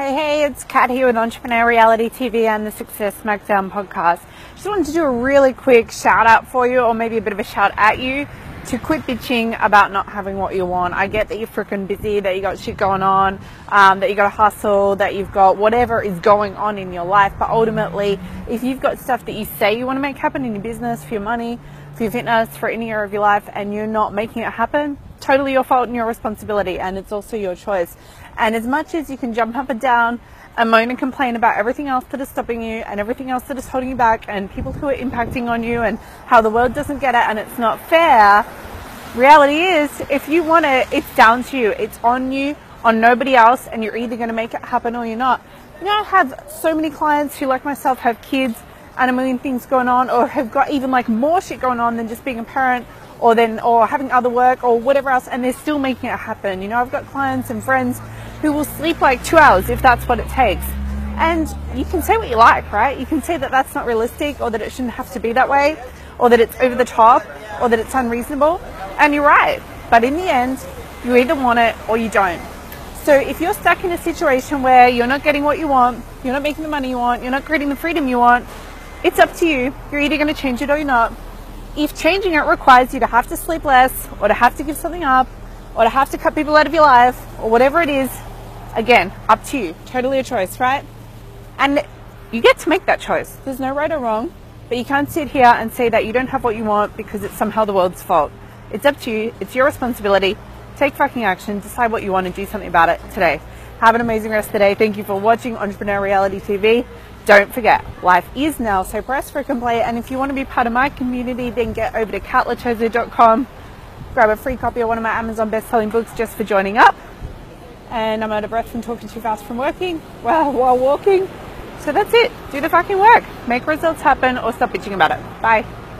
Hey, hey, it's Kat here with Entrepreneur Reality TV and the Success Smackdown podcast. Just wanted to do a really quick shout out for you, or maybe a bit of a shout at you, to quit bitching about not having what you want. I get that you're freaking busy, that you got shit going on, um, that you got to hustle, that you've got whatever is going on in your life. But ultimately, if you've got stuff that you say you want to make happen in your business, for your money, for your fitness, for any area of your life, and you're not making it happen, totally your fault and your responsibility, and it's also your choice. And as much as you can jump up and down and moan and complain about everything else that is stopping you and everything else that is holding you back and people who are impacting on you and how the world doesn't get it and it's not fair, reality is if you want it, it's down to you. It's on you, on nobody else, and you're either going to make it happen or you're not. You know, I have so many clients who, like myself, have kids and a million things going on or have got even like more shit going on than just being a parent or then or having other work or whatever else and they're still making it happen. You know, I've got clients and friends who will sleep like two hours if that's what it takes. And you can say what you like, right? You can say that that's not realistic or that it shouldn't have to be that way or that it's over the top or that it's unreasonable. And you're right. But in the end, you either want it or you don't. So if you're stuck in a situation where you're not getting what you want, you're not making the money you want, you're not creating the freedom you want, it's up to you. You're either going to change it or you're not. If changing it requires you to have to sleep less or to have to give something up or to have to cut people out of your life or whatever it is, Again, up to you. Totally a choice, right? And you get to make that choice. There's no right or wrong, but you can't sit here and say that you don't have what you want because it's somehow the world's fault. It's up to you. It's your responsibility. Take fucking action. Decide what you want and do something about it today. Have an amazing rest of the day. Thank you for watching Entrepreneur Reality TV. Don't forget, life is now, so press freaking play. And if you want to be part of my community, then get over to katloterzo.com. Grab a free copy of one of my Amazon best-selling books just for joining up and I'm out of breath from talking too fast from working, well, while walking. So that's it. Do the fucking work. Make results happen or stop bitching about it. Bye.